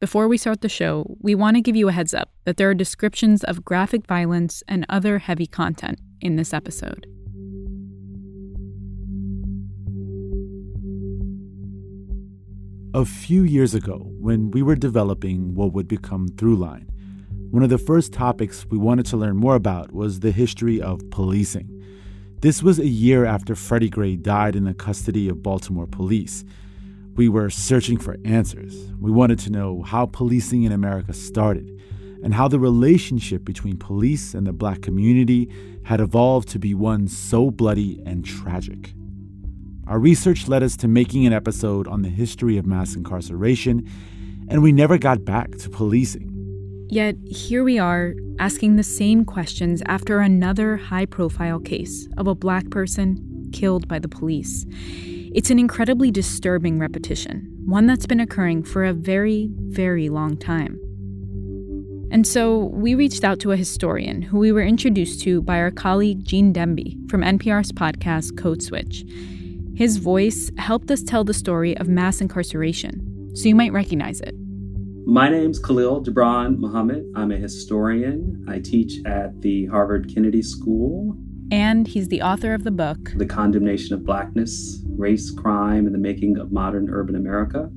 Before we start the show, we want to give you a heads up that there are descriptions of graphic violence and other heavy content in this episode. A few years ago, when we were developing what would become Throughline, one of the first topics we wanted to learn more about was the history of policing. This was a year after Freddie Gray died in the custody of Baltimore police. We were searching for answers. We wanted to know how policing in America started and how the relationship between police and the black community had evolved to be one so bloody and tragic. Our research led us to making an episode on the history of mass incarceration, and we never got back to policing. Yet here we are asking the same questions after another high profile case of a black person killed by the police. It's an incredibly disturbing repetition, one that's been occurring for a very, very long time. And so we reached out to a historian who we were introduced to by our colleague Gene Demby from NPR's podcast Code Switch. His voice helped us tell the story of mass incarceration, so you might recognize it. My name's Khalil Gibran Muhammad. I'm a historian. I teach at the Harvard Kennedy School and he's the author of the book The Condemnation of Blackness Race, Crime, and the Making of Modern Urban America.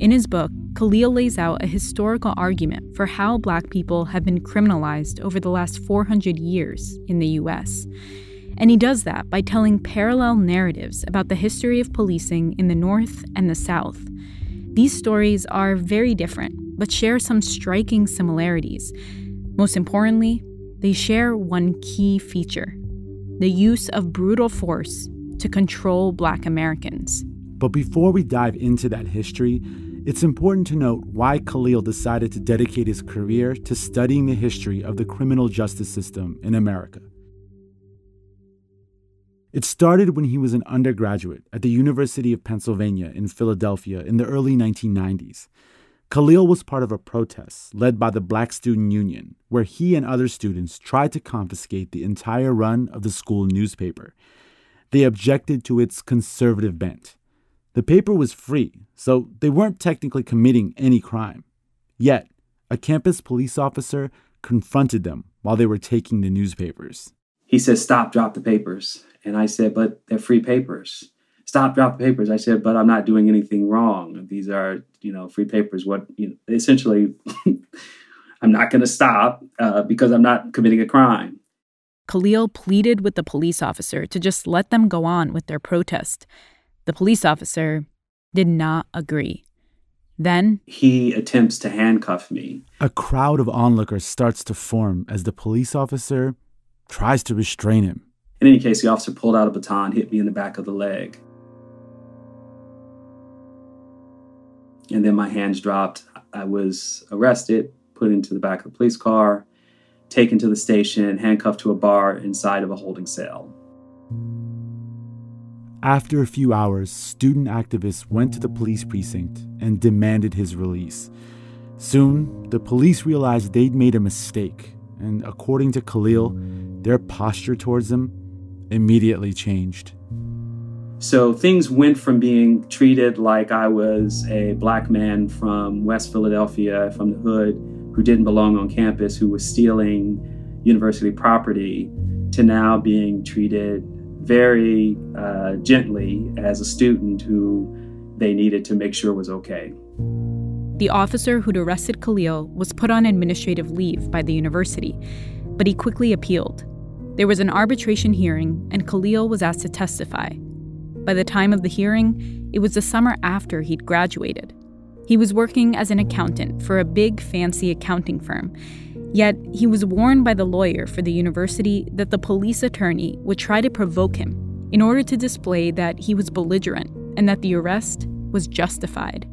In his book, Khalil lays out a historical argument for how black people have been criminalized over the last 400 years in the US. And he does that by telling parallel narratives about the history of policing in the North and the South. These stories are very different, but share some striking similarities. Most importantly, they share one key feature the use of brutal force to control black Americans. But before we dive into that history, it's important to note why Khalil decided to dedicate his career to studying the history of the criminal justice system in America. It started when he was an undergraduate at the University of Pennsylvania in Philadelphia in the early 1990s. Khalil was part of a protest led by the Black Student Union, where he and other students tried to confiscate the entire run of the school newspaper. They objected to its conservative bent. The paper was free, so they weren't technically committing any crime. Yet, a campus police officer confronted them while they were taking the newspapers. He said, Stop, drop the papers. And I said, But they're free papers stop, drop the papers. I said, but I'm not doing anything wrong. These are, you know, free papers. What, you know, essentially, I'm not going to stop uh, because I'm not committing a crime. Khalil pleaded with the police officer to just let them go on with their protest. The police officer did not agree. Then he attempts to handcuff me. A crowd of onlookers starts to form as the police officer tries to restrain him. In any case, the officer pulled out a baton, hit me in the back of the leg. And then my hands dropped. I was arrested, put into the back of the police car, taken to the station, handcuffed to a bar inside of a holding cell. After a few hours, student activists went to the police precinct and demanded his release. Soon, the police realized they'd made a mistake, and according to Khalil, their posture towards him immediately changed. So things went from being treated like I was a black man from West Philadelphia, from the hood, who didn't belong on campus, who was stealing university property, to now being treated very uh, gently as a student who they needed to make sure was okay. The officer who'd arrested Khalil was put on administrative leave by the university, but he quickly appealed. There was an arbitration hearing, and Khalil was asked to testify. By the time of the hearing, it was the summer after he'd graduated. He was working as an accountant for a big, fancy accounting firm. Yet, he was warned by the lawyer for the university that the police attorney would try to provoke him in order to display that he was belligerent and that the arrest was justified.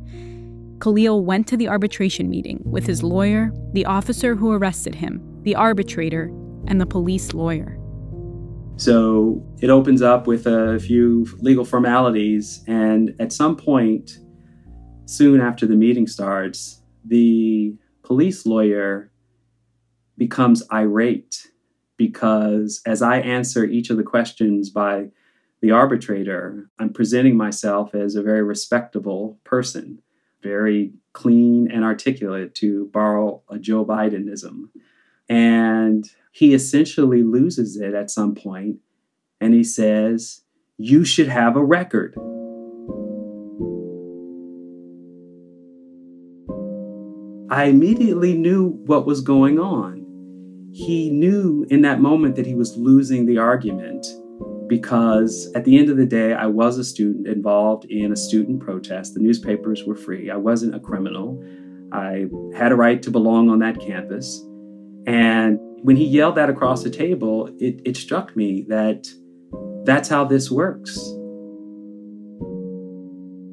Khalil went to the arbitration meeting with his lawyer, the officer who arrested him, the arbitrator, and the police lawyer. So it opens up with a few legal formalities. And at some point, soon after the meeting starts, the police lawyer becomes irate because as I answer each of the questions by the arbitrator, I'm presenting myself as a very respectable person, very clean, and articulate, to borrow a Joe Bidenism. And he essentially loses it at some point and he says, You should have a record. I immediately knew what was going on. He knew in that moment that he was losing the argument because at the end of the day, I was a student involved in a student protest. The newspapers were free. I wasn't a criminal. I had a right to belong on that campus. And when he yelled that across the table, it, it struck me that that's how this works.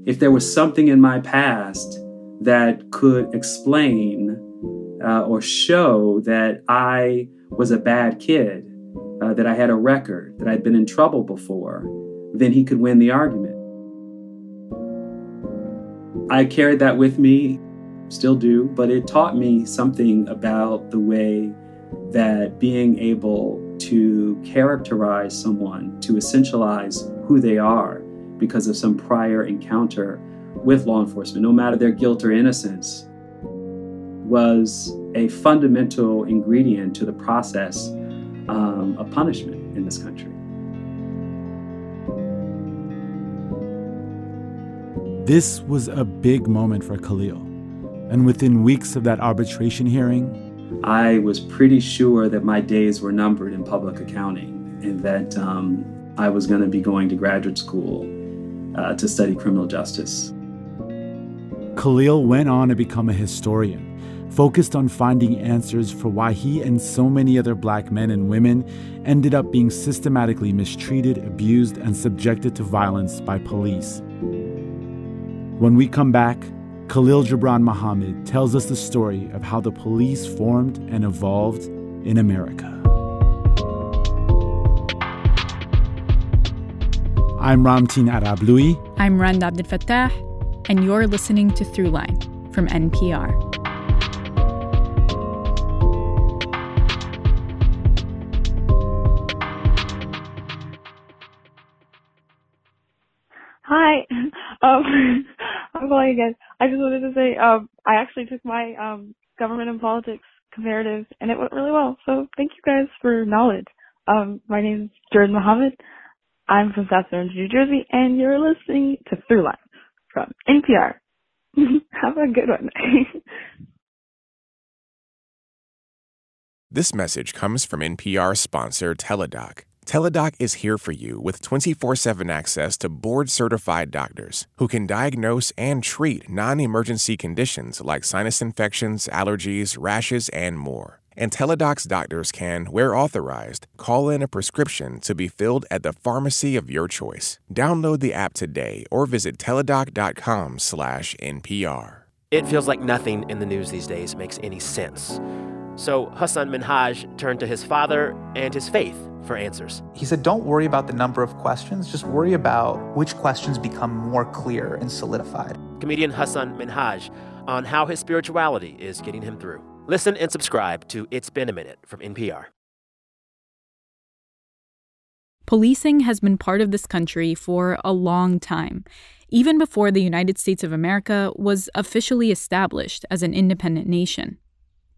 If there was something in my past that could explain uh, or show that I was a bad kid, uh, that I had a record, that I'd been in trouble before, then he could win the argument. I carried that with me, still do, but it taught me something about the way that being able to characterize someone, to essentialize who they are because of some prior encounter with law enforcement, no matter their guilt or innocence, was a fundamental ingredient to the process um, of punishment in this country. This was a big moment for Khalil. And within weeks of that arbitration hearing, I was pretty sure that my days were numbered in public accounting and that um, I was going to be going to graduate school uh, to study criminal justice. Khalil went on to become a historian, focused on finding answers for why he and so many other black men and women ended up being systematically mistreated, abused, and subjected to violence by police. When we come back, Khalil Gibran Muhammad tells us the story of how the police formed and evolved in America. I'm Ramtin Arablouei. I'm Rand Abdel Fattah, and you're listening to Throughline from NPR. Hi. Um, I'm again. I just wanted to say, um, I actually took my um, government and politics comparative, and it went really well. So thank you guys for knowledge. Um, my name is Jordan Muhammad. I'm from South Orange, New Jersey, and you're listening to Throughline from NPR. Have a good one. this message comes from NPR sponsor Teladoc. Teladoc is here for you with 24 7 access to board certified doctors who can diagnose and treat non emergency conditions like sinus infections, allergies, rashes, and more. And Teladoc's doctors can, where authorized, call in a prescription to be filled at the pharmacy of your choice. Download the app today or visit teladoc.com slash NPR. It feels like nothing in the news these days makes any sense. So Hassan Minhaj turned to his father and his faith for answers. He said, Don't worry about the number of questions, just worry about which questions become more clear and solidified. Comedian Hassan Minhaj on how his spirituality is getting him through. Listen and subscribe to It's Been a Minute from NPR. Policing has been part of this country for a long time, even before the United States of America was officially established as an independent nation.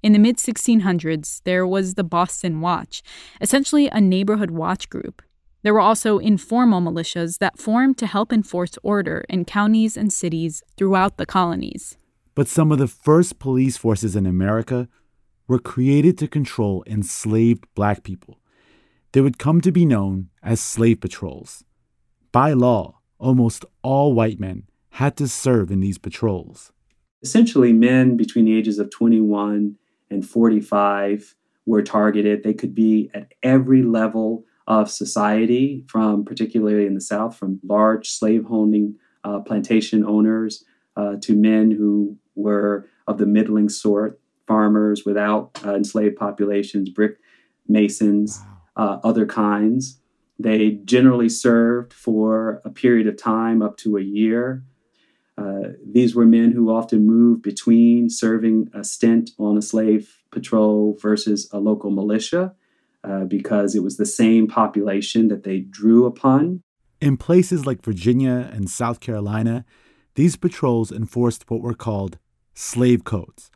In the mid 1600s, there was the Boston Watch, essentially a neighborhood watch group. There were also informal militias that formed to help enforce order in counties and cities throughout the colonies. But some of the first police forces in America were created to control enslaved black people. They would come to be known as slave patrols. By law, almost all white men had to serve in these patrols. Essentially, men between the ages of 21 and 45 were targeted. They could be at every level of society, from particularly in the South, from large slaveholding uh, plantation owners uh, to men who were of the middling sort, farmers without uh, enslaved populations, brick masons, uh, other kinds. They generally served for a period of time up to a year. Uh, these were men who often moved between serving a stint on a slave patrol versus a local militia uh, because it was the same population that they drew upon. In places like Virginia and South Carolina, these patrols enforced what were called slave codes,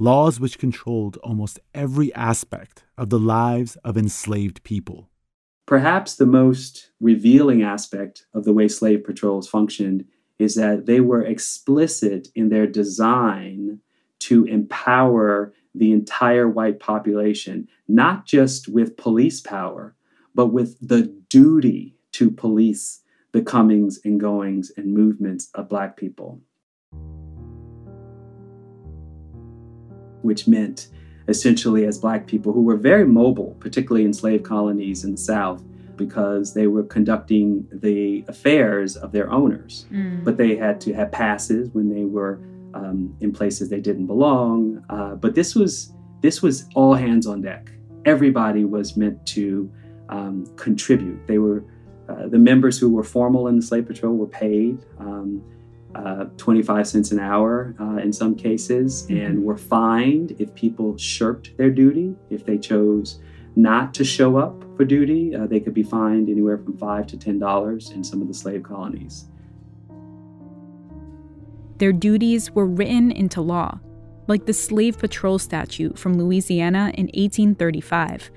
laws which controlled almost every aspect of the lives of enslaved people. Perhaps the most revealing aspect of the way slave patrols functioned is that they were explicit in their design to empower the entire white population, not just with police power, but with the duty to police the comings and goings and movements of Black people. Which meant, essentially, as Black people who were very mobile, particularly in slave colonies in the South, because they were conducting the affairs of their owners. Mm. But they had to have passes when they were um, in places they didn't belong. Uh, but this was this was all hands on deck. Everybody was meant to um, contribute. They were uh, the members who were formal in the slave patrol were paid. Um, uh, 25 cents an hour uh, in some cases, mm-hmm. and were fined if people shirked their duty, if they chose not to show up for duty, uh, they could be fined anywhere from five to ten dollars in some of the slave colonies. Their duties were written into law, like the Slave Patrol Statute from Louisiana in 1835.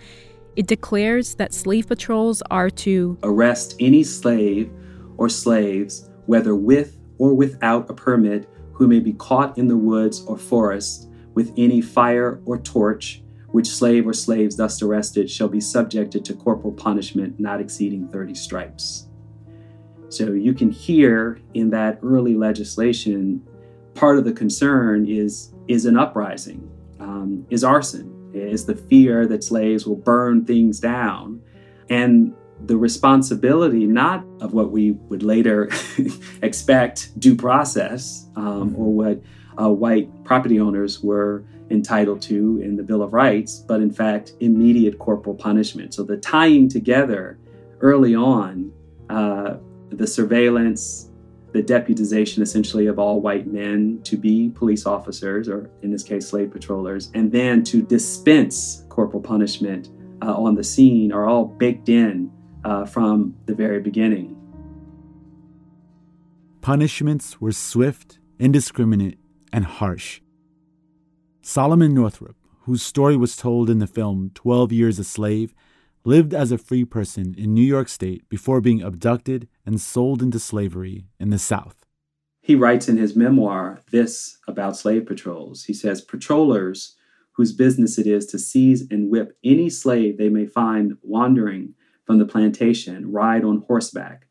It declares that slave patrols are to arrest any slave or slaves, whether with or without a permit, who may be caught in the woods or forest with any fire or torch which slave or slaves thus arrested shall be subjected to corporal punishment not exceeding 30 stripes. So you can hear in that early legislation, part of the concern is, is an uprising, um, is arson, is the fear that slaves will burn things down. And the responsibility not of what we would later expect due process um, or what uh, white property owners were entitled to in the Bill of Rights, but in fact, immediate corporal punishment. So the tying together early on uh, the surveillance, the deputization essentially of all white men to be police officers, or in this case, slave patrollers, and then to dispense corporal punishment uh, on the scene are all baked in uh, from the very beginning. Punishments were swift, indiscriminate, and harsh. Solomon Northup, whose story was told in the film 12 Years a Slave, lived as a free person in New York State before being abducted and sold into slavery in the South. He writes in his memoir this about slave patrols. He says, Patrollers, whose business it is to seize and whip any slave they may find wandering from the plantation, ride on horseback,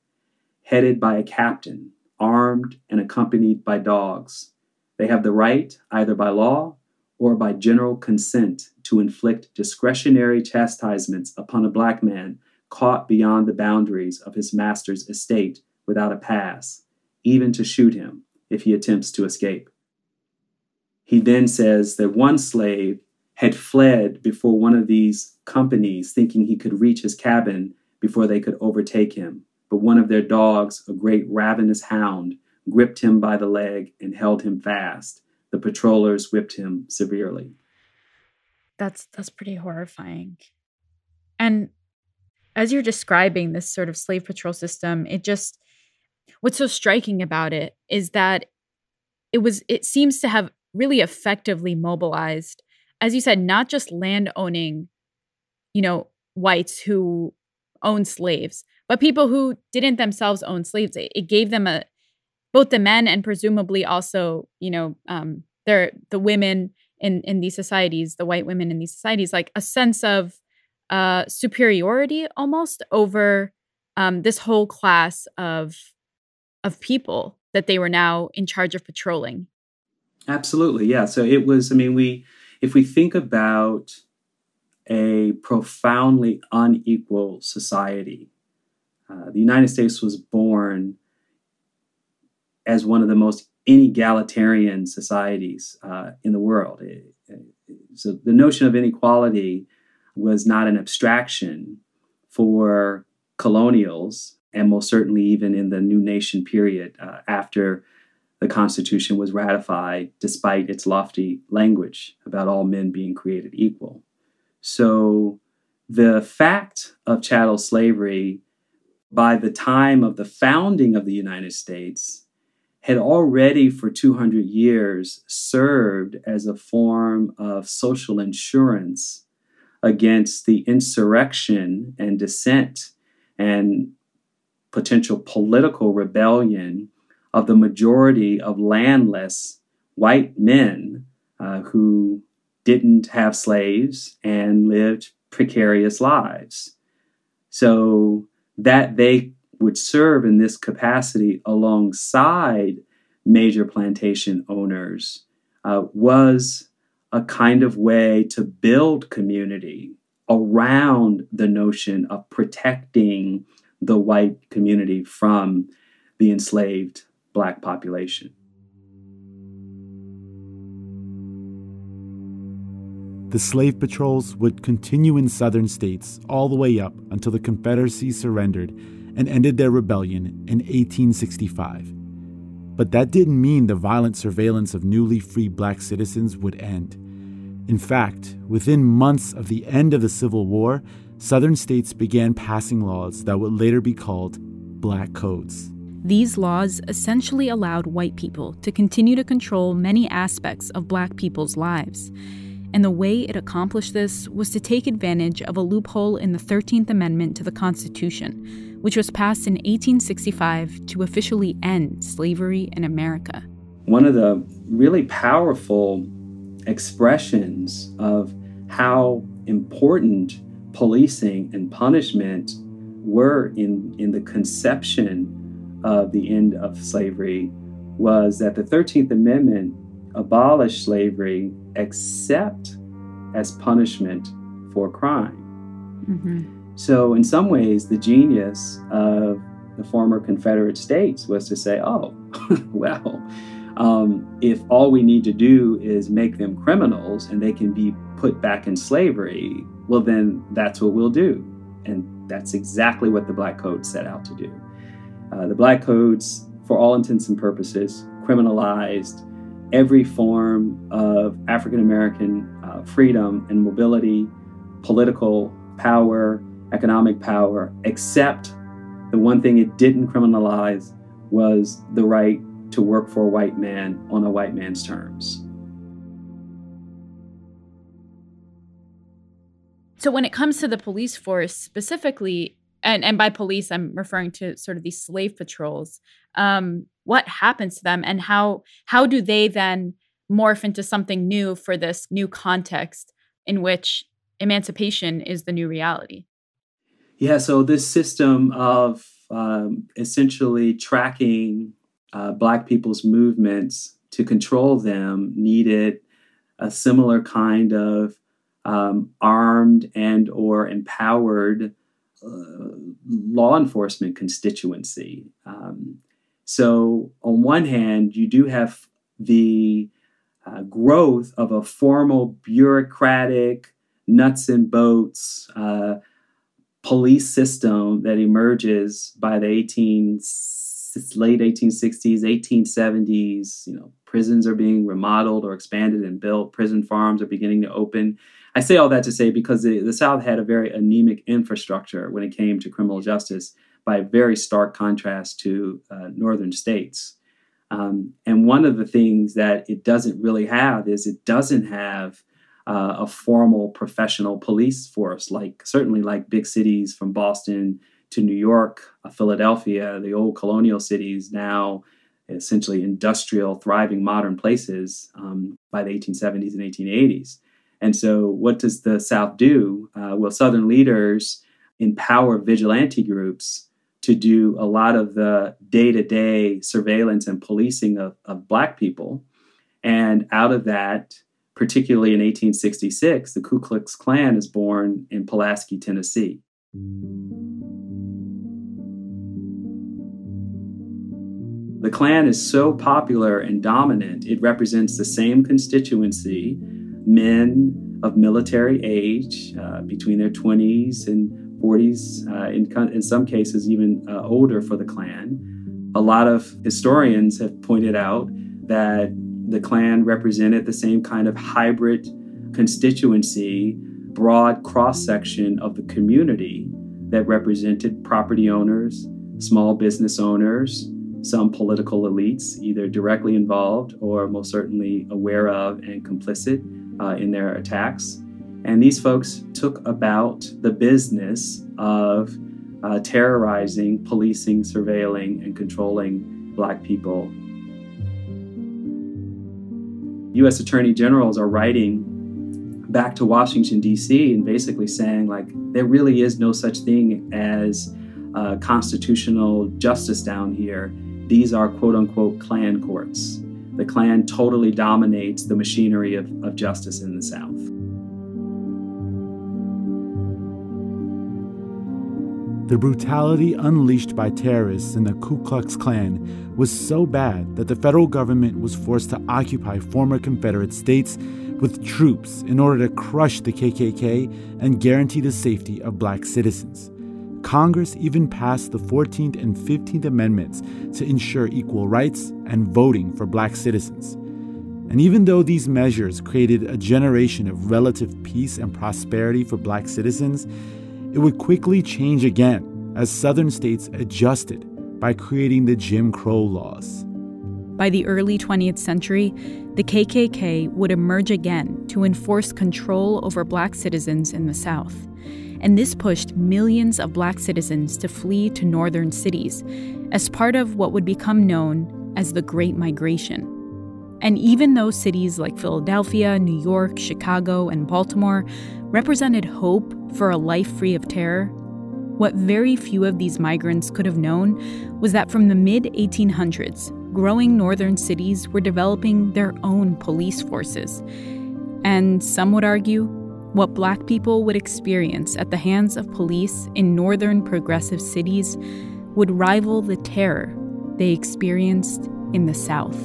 headed by a captain, armed and accompanied by dogs. They have the right, either by law or by general consent to inflict discretionary chastisements upon a black man caught beyond the boundaries of his master's estate without a pass, even to shoot him if he attempts to escape. He then says that one slave had fled before one of these companies, thinking he could reach his cabin before they could overtake him. But one of their dogs, a great ravenous hound, gripped him by the leg and held him fast the patrollers whipped him severely. That's that's pretty horrifying. And as you're describing this sort of slave patrol system, it just what's so striking about it is that it was it seems to have really effectively mobilized as you said not just land owning you know whites who own slaves but people who didn't themselves own slaves it, it gave them a both the men and presumably also, you know, um, they're the women in in these societies, the white women in these societies, like a sense of uh, superiority almost over um, this whole class of of people that they were now in charge of patrolling. Absolutely, yeah. So it was. I mean, we if we think about a profoundly unequal society, uh, the United States was born as one of the most inegalitarian societies uh, in the world. so the notion of inequality was not an abstraction for colonials, and most certainly even in the new nation period uh, after the Constitution was ratified, despite its lofty language about all men being created equal. So the fact of chattel slavery by the time of the founding of the United States had already for 200 years served as a form of social insurance against the insurrection and dissent and potential political rebellion of the majority of landless white men uh, who didn't have slaves and lived precarious lives. So that they would serve in this capacity alongside major plantation owners uh, was a kind of way to build community around the notion of protecting the white community from the enslaved black population. The slave patrols would continue in southern states all the way up until the Confederacy surrendered and ended their rebellion in 1865. But that didn't mean the violent surveillance of newly free black citizens would end. In fact, within months of the end of the Civil War, southern states began passing laws that would later be called Black Codes. These laws essentially allowed white people to continue to control many aspects of black people's lives. And the way it accomplished this was to take advantage of a loophole in the 13th Amendment to the Constitution, which was passed in 1865 to officially end slavery in America. One of the really powerful expressions of how important policing and punishment were in, in the conception of the end of slavery was that the 13th Amendment abolished slavery except as punishment for crime. Mm-hmm. So, in some ways, the genius of the former Confederate states was to say, oh, well, um, if all we need to do is make them criminals and they can be put back in slavery, well, then that's what we'll do. And that's exactly what the Black Codes set out to do. Uh, the Black Codes, for all intents and purposes, criminalized every form of African American uh, freedom and mobility, political power, economic power, except the one thing it didn't criminalize was the right to work for a white man on a white man's terms. So, when it comes to the police force specifically, and, and by police, I'm referring to sort of these slave patrols. Um, what happens to them and how how do they then morph into something new for this new context in which emancipation is the new reality yeah so this system of um, essentially tracking uh, black people's movements to control them needed a similar kind of um, armed and or empowered law enforcement constituency. Um, so, on one hand, you do have the uh, growth of a formal bureaucratic nuts and bolts uh, police system that emerges by the 18 late 1860s 1870s you know prisons are being remodeled or expanded and built prison farms are beginning to open i say all that to say because the, the south had a very anemic infrastructure when it came to criminal justice by very stark contrast to uh, northern states. Um, and one of the things that it doesn't really have is it doesn't have uh, a formal professional police force, like certainly like big cities from Boston to New York, uh, Philadelphia, the old colonial cities, now essentially industrial, thriving modern places um, by the 1870s and 1880s. And so, what does the South do? Uh, well, Southern leaders empower vigilante groups to do a lot of the day to day surveillance and policing of, of Black people. And out of that, particularly in 1866, the Ku Klux Klan is born in Pulaski, Tennessee. The Klan is so popular and dominant, it represents the same constituency, men of military age, uh, between their 20s and 40s, uh, in, in some cases even uh, older for the Klan. A lot of historians have pointed out that the Klan represented the same kind of hybrid constituency, broad cross section of the community that represented property owners, small business owners, some political elites, either directly involved or most certainly aware of and complicit uh, in their attacks. And these folks took about the business of uh, terrorizing, policing, surveilling, and controlling Black people. U.S. attorney generals are writing back to Washington, D.C., and basically saying, like, there really is no such thing as uh, constitutional justice down here. These are quote unquote Klan courts. The Klan totally dominates the machinery of, of justice in the South. The brutality unleashed by terrorists in the Ku Klux Klan was so bad that the federal government was forced to occupy former Confederate states with troops in order to crush the KKK and guarantee the safety of black citizens. Congress even passed the 14th and 15th Amendments to ensure equal rights and voting for black citizens. And even though these measures created a generation of relative peace and prosperity for black citizens, it would quickly change again as southern states adjusted by creating the Jim Crow laws. By the early 20th century, the KKK would emerge again to enforce control over black citizens in the South. And this pushed millions of black citizens to flee to northern cities as part of what would become known as the Great Migration. And even though cities like Philadelphia, New York, Chicago, and Baltimore represented hope for a life free of terror, what very few of these migrants could have known was that from the mid 1800s, growing northern cities were developing their own police forces. And some would argue, what black people would experience at the hands of police in northern progressive cities would rival the terror they experienced in the South.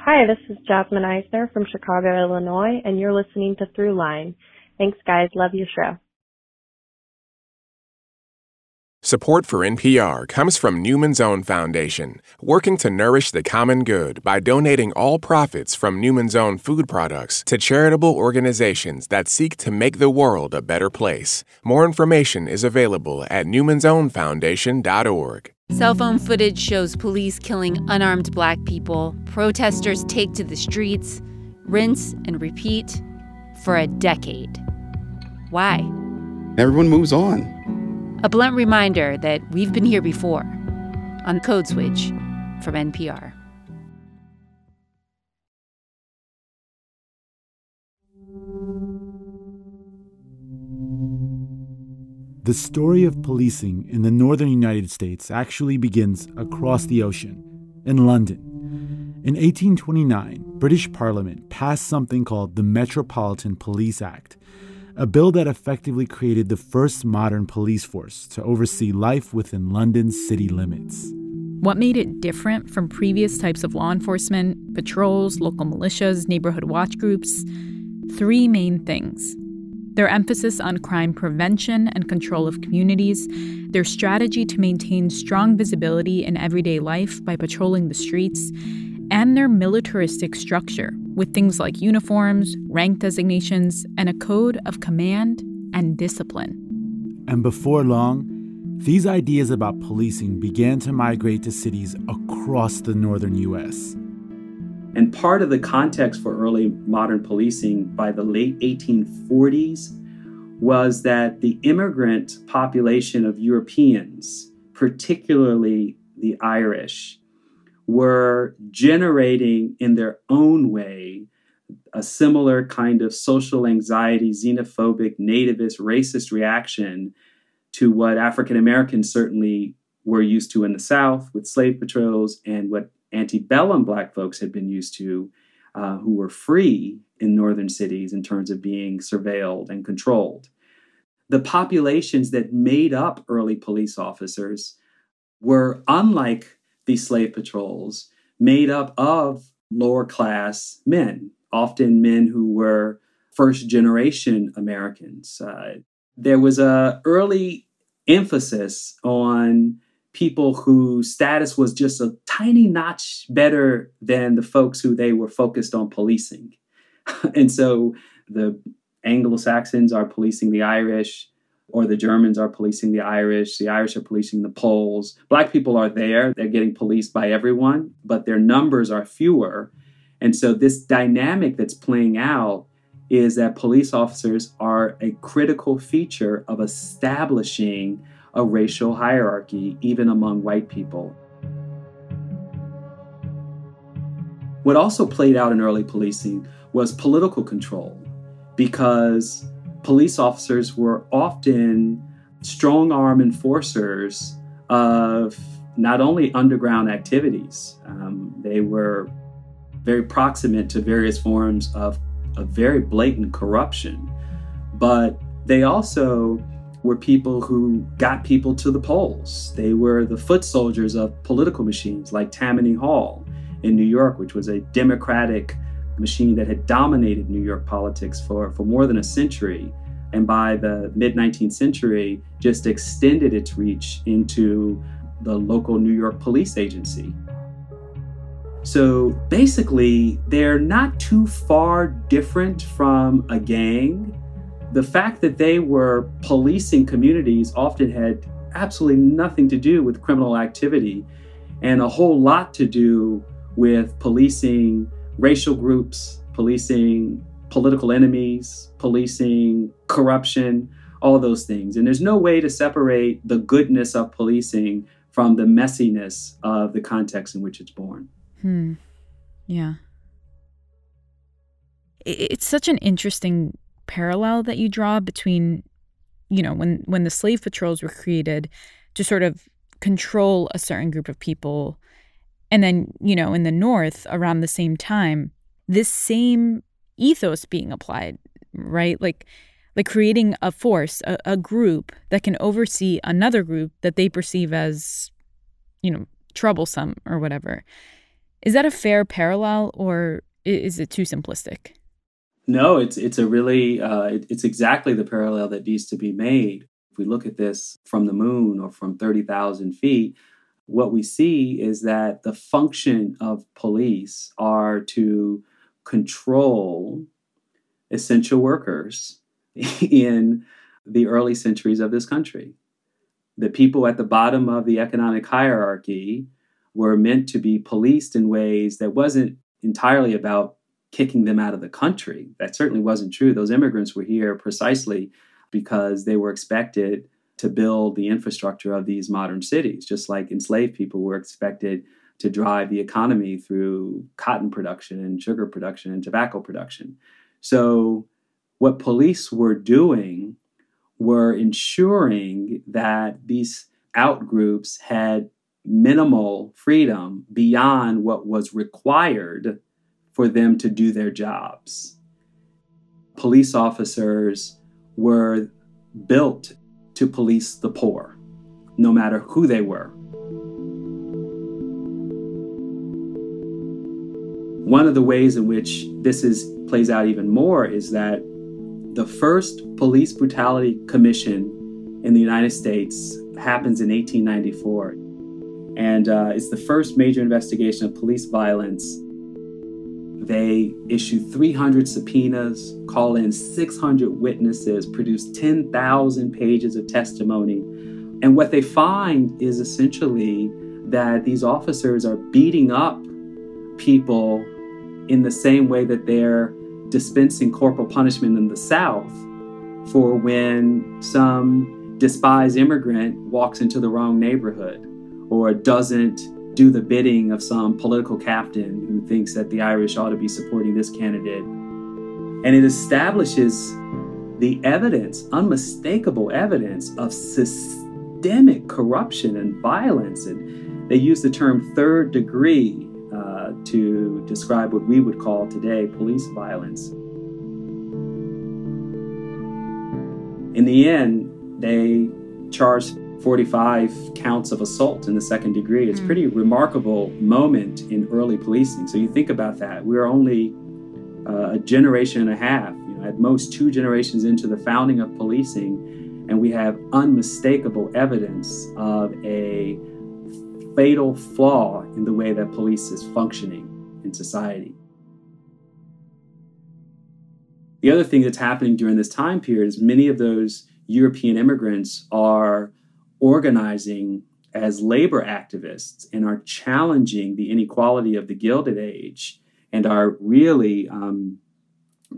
Hi, this is Jasmine Eisner from Chicago, Illinois, and you're listening to Throughline. Thanks, guys. Love your show. Support for NPR comes from Newman's Own Foundation, working to nourish the common good by donating all profits from Newman's Own food products to charitable organizations that seek to make the world a better place. More information is available at newmansownfoundation.org. Cell phone footage shows police killing unarmed black people. Protesters take to the streets, rinse and repeat for a decade. Why? Everyone moves on. A blunt reminder that we've been here before on Code Switch from NPR. The story of policing in the northern United States actually begins across the ocean, in London. In 1829, British Parliament passed something called the Metropolitan Police Act, a bill that effectively created the first modern police force to oversee life within London's city limits. What made it different from previous types of law enforcement, patrols, local militias, neighborhood watch groups? Three main things their emphasis on crime prevention and control of communities, their strategy to maintain strong visibility in everyday life by patrolling the streets, and their militaristic structure with things like uniforms, rank designations, and a code of command and discipline. And before long, these ideas about policing began to migrate to cities across the northern U.S. And part of the context for early modern policing by the late 1840s was that the immigrant population of Europeans, particularly the Irish, were generating in their own way a similar kind of social anxiety, xenophobic, nativist, racist reaction to what African Americans certainly were used to in the South with slave patrols and what antebellum black folks had been used to, uh, who were free in northern cities in terms of being surveilled and controlled. The populations that made up early police officers were, unlike these slave patrols, made up of lower class men, often men who were first generation Americans. Uh, there was a early emphasis on people whose status was just a tiny notch better than the folks who they were focused on policing. and so the Anglo Saxons are policing the Irish, or the Germans are policing the Irish, the Irish are policing the Poles. Black people are there, they're getting policed by everyone, but their numbers are fewer. And so, this dynamic that's playing out is that police officers are a critical feature of establishing a racial hierarchy, even among white people. What also played out in early policing was political control because police officers were often strong arm enforcers of not only underground activities, um, they were very proximate to various forms of, of very blatant corruption, but they also were people who got people to the polls. They were the foot soldiers of political machines like Tammany Hall in New York, which was a Democratic machine that had dominated New York politics for, for more than a century. And by the mid 19th century, just extended its reach into the local New York police agency. So basically, they're not too far different from a gang. The fact that they were policing communities often had absolutely nothing to do with criminal activity and a whole lot to do with policing racial groups, policing political enemies, policing corruption, all those things. And there's no way to separate the goodness of policing from the messiness of the context in which it's born. Hmm. Yeah. It's such an interesting parallel that you draw between, you know, when when the slave patrols were created to sort of control a certain group of people and then, you know, in the North around the same time, this same ethos being applied, right? Like, like creating a force, a, a group that can oversee another group that they perceive as, you know, troublesome or whatever. Is that a fair parallel or is it too simplistic? No, it's it's a really uh, it, it's exactly the parallel that needs to be made. If we look at this from the moon or from thirty thousand feet, what we see is that the function of police are to control essential workers in the early centuries of this country. The people at the bottom of the economic hierarchy were meant to be policed in ways that wasn't entirely about kicking them out of the country. That certainly wasn't true. Those immigrants were here precisely because they were expected to build the infrastructure of these modern cities, just like enslaved people were expected to drive the economy through cotton production and sugar production and tobacco production. So, what police were doing were ensuring that these outgroups had minimal freedom beyond what was required for them to do their jobs. Police officers were built to police the poor, no matter who they were. One of the ways in which this is plays out even more is that the first police brutality commission in the United States happens in 1894. And uh, it's the first major investigation of police violence they issue 300 subpoenas, call in 600 witnesses, produce 10,000 pages of testimony. And what they find is essentially that these officers are beating up people in the same way that they're dispensing corporal punishment in the South for when some despised immigrant walks into the wrong neighborhood or doesn't do the bidding of some political captain who thinks that the Irish ought to be supporting this candidate. And it establishes the evidence, unmistakable evidence of systemic corruption and violence. And they use the term third degree uh, to describe what we would call today police violence. In the end, they charged 45 counts of assault in the second degree. It's mm. pretty remarkable moment in early policing. So you think about that. We're only uh, a generation and a half, you know, at most two generations into the founding of policing, and we have unmistakable evidence of a fatal flaw in the way that police is functioning in society. The other thing that's happening during this time period is many of those European immigrants are organizing as labor activists and are challenging the inequality of the Gilded Age and are really um,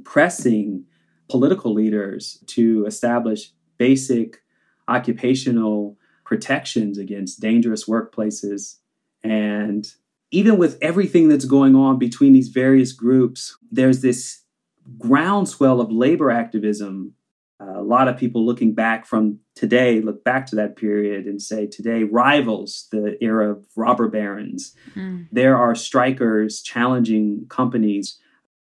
pressing political leaders to establish basic occupational protections against dangerous workplaces. And even with everything that's going on between these various groups, there's this groundswell of labor activism. A lot of people looking back from today look back to that period and say today rivals the era of robber barons. Mm. There are strikers challenging companies.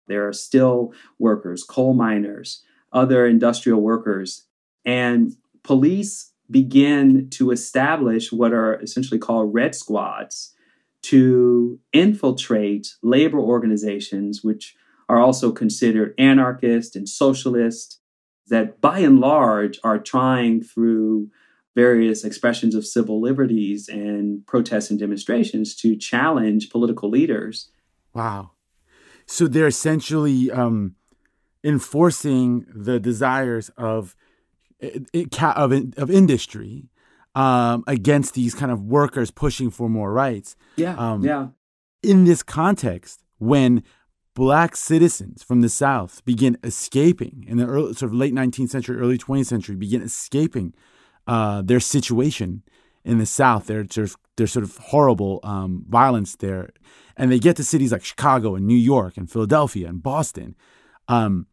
There are still workers, coal miners, other industrial workers. And police begin to establish what are essentially called red squads to infiltrate labor organizations, which are also considered anarchist and socialist, that by and large are trying through various expressions of civil liberties and protests and demonstrations to challenge political leaders. Wow. So they're essentially um, enforcing the desires of of of industry um, against these kind of workers pushing for more rights. Yeah, um, yeah. In this context, when black citizens from the South begin escaping in the early, sort of late 19th century, early 20th century, begin escaping uh, their situation in the South. There's there's, sort of horrible um, violence there, and they get to cities like Chicago and New York and Philadelphia and Boston. Um,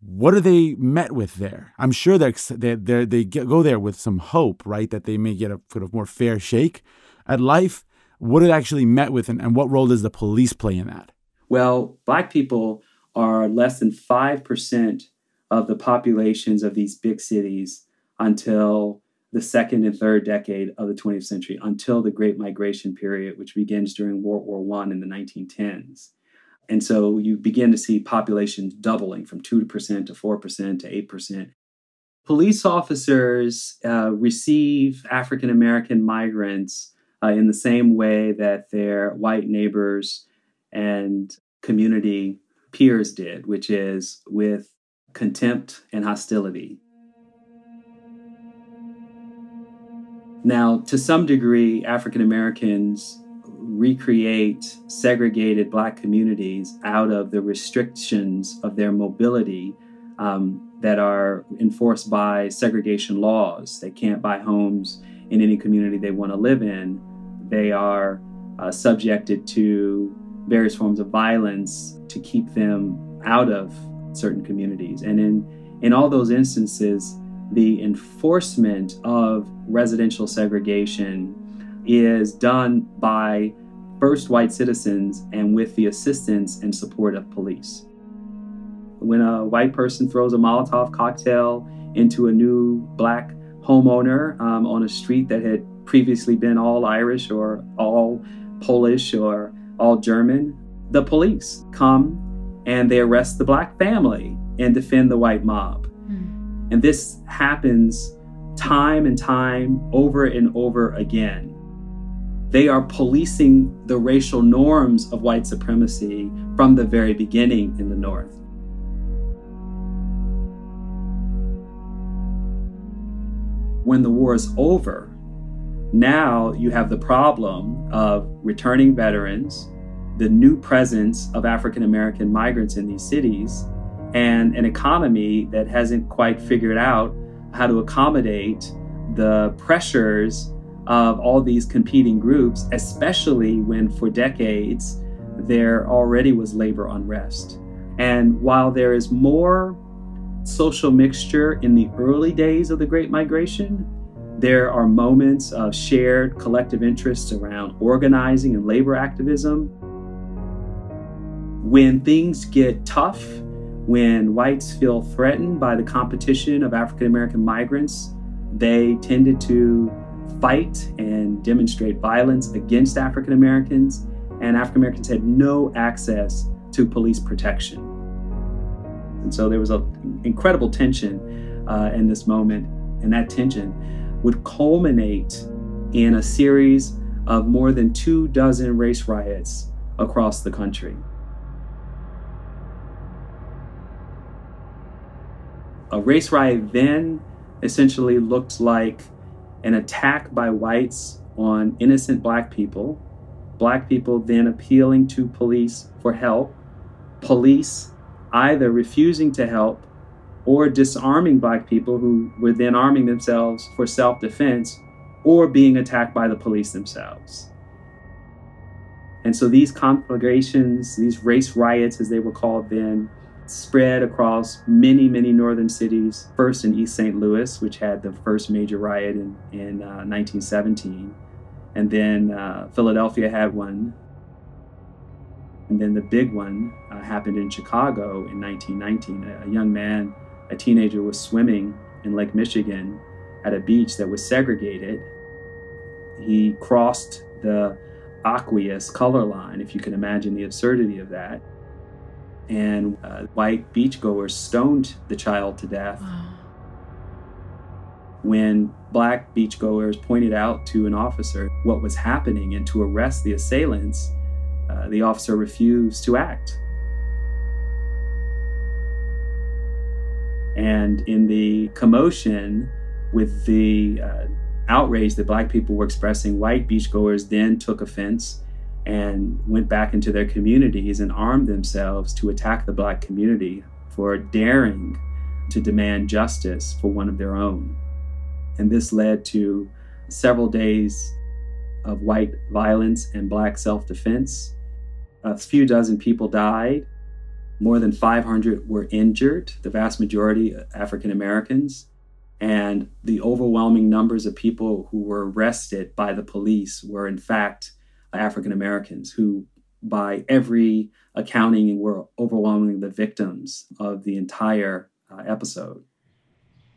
what are they met with there? I'm sure they're, they they they go there with some hope, right, that they may get a sort of more fair shake at life. What are they actually met with, and, and what role does the police play in that? Well, black people are less than five percent of the populations of these big cities until the second and third decade of the 20th century, until the Great Migration period, which begins during World War One in the 1910s. And so you begin to see populations doubling from 2% to 4% to 8%. Police officers uh, receive African American migrants uh, in the same way that their white neighbors and community peers did, which is with contempt and hostility. Now, to some degree, African Americans recreate segregated black communities out of the restrictions of their mobility um, that are enforced by segregation laws. They can't buy homes in any community they want to live in. They are uh, subjected to various forms of violence to keep them out of certain communities. And in, in all those instances, the enforcement of residential segregation is done by first white citizens and with the assistance and support of police. When a white person throws a Molotov cocktail into a new black homeowner um, on a street that had previously been all Irish or all Polish or all German, the police come and they arrest the black family and defend the white mob. Mm. And this happens time and time over and over again. They are policing the racial norms of white supremacy from the very beginning in the North. When the war is over, now you have the problem of returning veterans, the new presence of African American migrants in these cities, and an economy that hasn't quite figured out how to accommodate the pressures of all these competing groups, especially when for decades there already was labor unrest. And while there is more social mixture in the early days of the Great Migration, there are moments of shared collective interests around organizing and labor activism. When things get tough, when whites feel threatened by the competition of African American migrants, they tended to fight and demonstrate violence against African Americans, and African Americans had no access to police protection. And so there was an incredible tension uh, in this moment, and that tension would culminate in a series of more than two dozen race riots across the country. A race riot then essentially looked like an attack by whites on innocent black people, black people then appealing to police for help, police either refusing to help or disarming black people who were then arming themselves for self defense or being attacked by the police themselves. And so these conflagrations, these race riots, as they were called then, spread across many, many northern cities. First in East St. Louis, which had the first major riot in, in uh, 1917. And then uh, Philadelphia had one. And then the big one uh, happened in Chicago in 1919. A, a young man, a teenager, was swimming in Lake Michigan at a beach that was segregated. He crossed the aqueous color line, if you can imagine the absurdity of that. And uh, white beachgoers stoned the child to death. When black beachgoers pointed out to an officer what was happening and to arrest the assailants, uh, the officer refused to act. And in the commotion with the uh, outrage that black people were expressing, white beachgoers then took offense and went back into their communities and armed themselves to attack the black community for daring to demand justice for one of their own. And this led to several days of white violence and black self defense. A few dozen people died. More than 500 were injured, the vast majority African Americans. And the overwhelming numbers of people who were arrested by the police were, in fact, African Americans who, by every accounting, were overwhelmingly the victims of the entire uh, episode.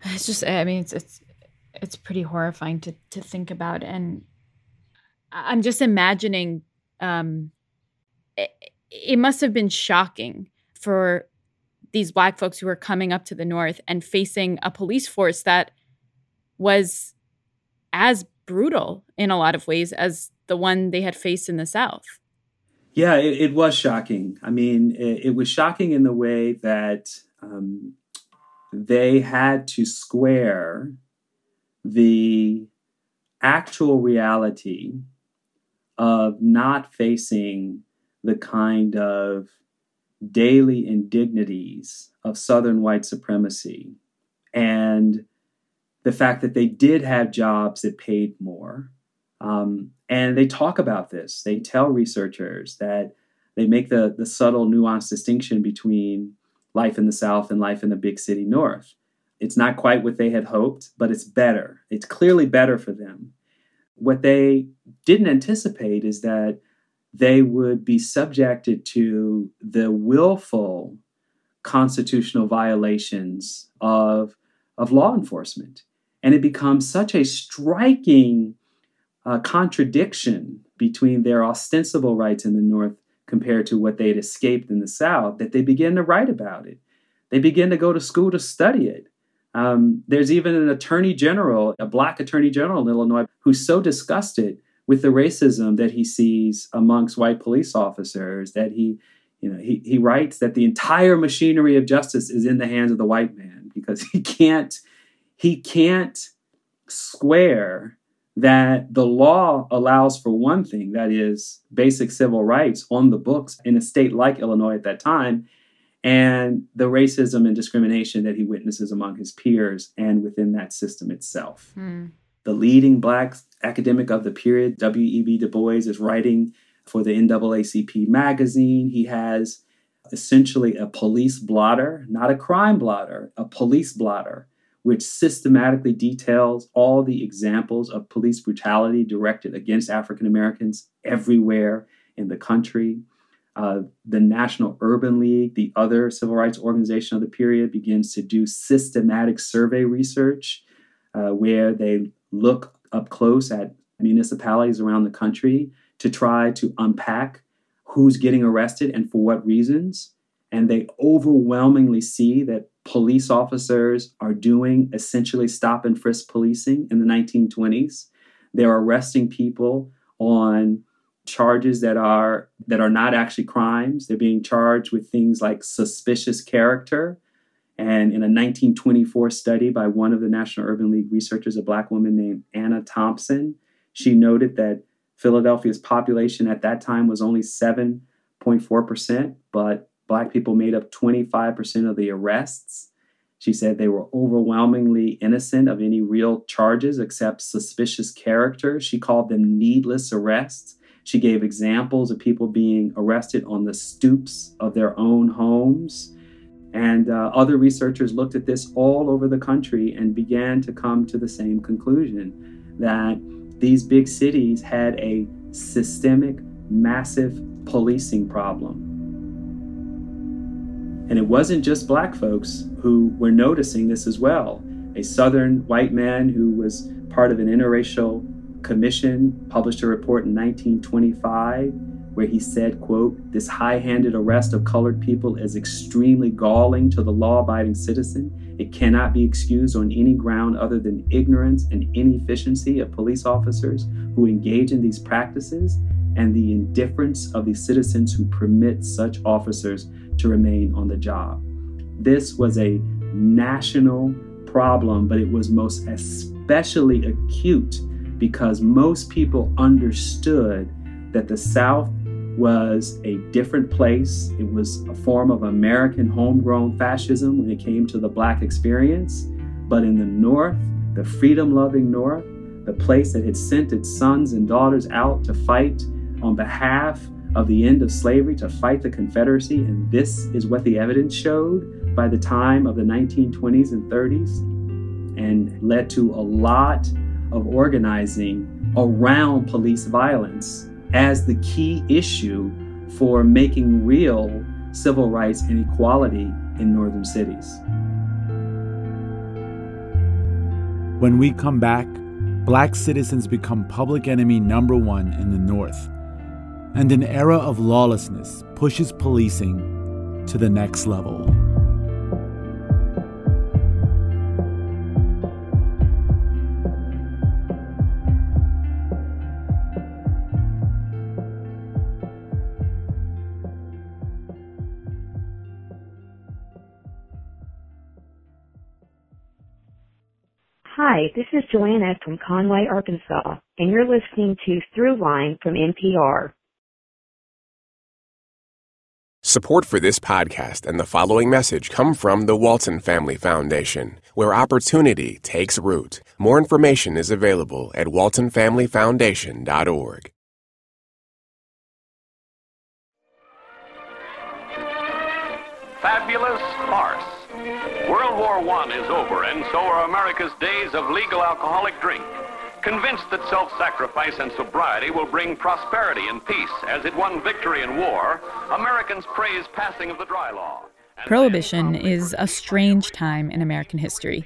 It's just, I mean, it's, it's, it's pretty horrifying to, to think about. And I'm just imagining um, it, it must have been shocking for these black folks who were coming up to the north and facing a police force that was as brutal in a lot of ways as the one they had faced in the south. Yeah it, it was shocking. I mean it, it, was shocking in the way that um, they had to square the actual reality of not facing the kind of daily indignities of Southern white supremacy and the fact that they did have jobs that paid more. Um, and they talk about this. They tell researchers that they make the, the subtle, nuanced distinction between life in the South and life in the big city North. It's not quite what they had hoped, but it's better. It's clearly better for them. What they didn't anticipate is that they would be subjected to the willful constitutional violations of, of law enforcement. And it becomes such a striking uh, contradiction between their ostensible rights in the North compared to what they had escaped in the South that they begin to write about it. They begin to go to school to study it. Um, there's even an attorney general, a black attorney general in Illinois, who's so disgusted with the racism that he sees amongst white police officers that he you know he, he writes that the entire machinery of justice is in the hands of the white man because he can't he can't square that the law allows for one thing that is basic civil rights on the books in a state like illinois at that time and the racism and discrimination that he witnesses among his peers and within that system itself. Mm the leading black academic of the period, W.E.B. Du Bois, is writing for the NAACP magazine. He has essentially a police blotter, not a crime blotter, a police blotter, which systematically details all the examples of police brutality directed against African Americans everywhere in the country. Uh, the National Urban League, the other civil rights organization of the period, begins to do systematic survey research uh, where they look up close at municipalities around the country to try to unpack who's getting arrested and for what reasons. And they overwhelmingly see that police officers are doing essentially stop and frisk policing in the 1920s. They're arresting people on charges that are that are not actually crimes. They're being charged with things like suspicious character And in a 1924 study by one of the National Urban League researchers, a black woman named Anna Thompson, she noted that Philadelphia's population at that time was only 7.4%, but black people made up 25% of the arrests. She said they were overwhelmingly innocent of any real charges except suspicious character. She called them needless arrests. She gave examples of people being arrested on the stoops of their own homes. And uh, other researchers looked at this all over the country and began to come to the same conclusion that these big cities had a systemic, massive policing problem. And it wasn't just black folks who were noticing this as well. A southern white man who was part of an interracial commission published a report in 1925 where he said, quote, this high-handed arrest of colored people is extremely galling to the law-abiding citizen. It cannot be excused on any ground other than ignorance and inefficiency of police officers who engage in these practices and the indifference of the citizens who permit such officers to remain on the job. This was a national problem, but it was most especially acute because most people understood that the South was a different place. It was a form of American homegrown fascism when it came to the Black experience. But in the North, the freedom loving North, the place that had sent its sons and daughters out to fight on behalf of the end of slavery, to fight the Confederacy, and this is what the evidence showed by the time of the 1920s and 30s, and led to a lot of organizing around police violence as the key issue for making real civil rights and equality in northern cities. When we come back, black citizens become public enemy number one in the North, and an era of lawlessness pushes policing to the next level. Hi, this is Joanna from Conway, Arkansas, and you're listening to Throughline from NPR. Support for this podcast and the following message come from the Walton Family Foundation, where opportunity takes root. More information is available at waltonfamilyfoundation.org. World is over, and so are America's days of legal alcoholic drink. Convinced that self-sacrifice and sobriety will bring prosperity and peace as it won victory in war, Americans praise passing of the dry law. Prohibition is a strange time in American history.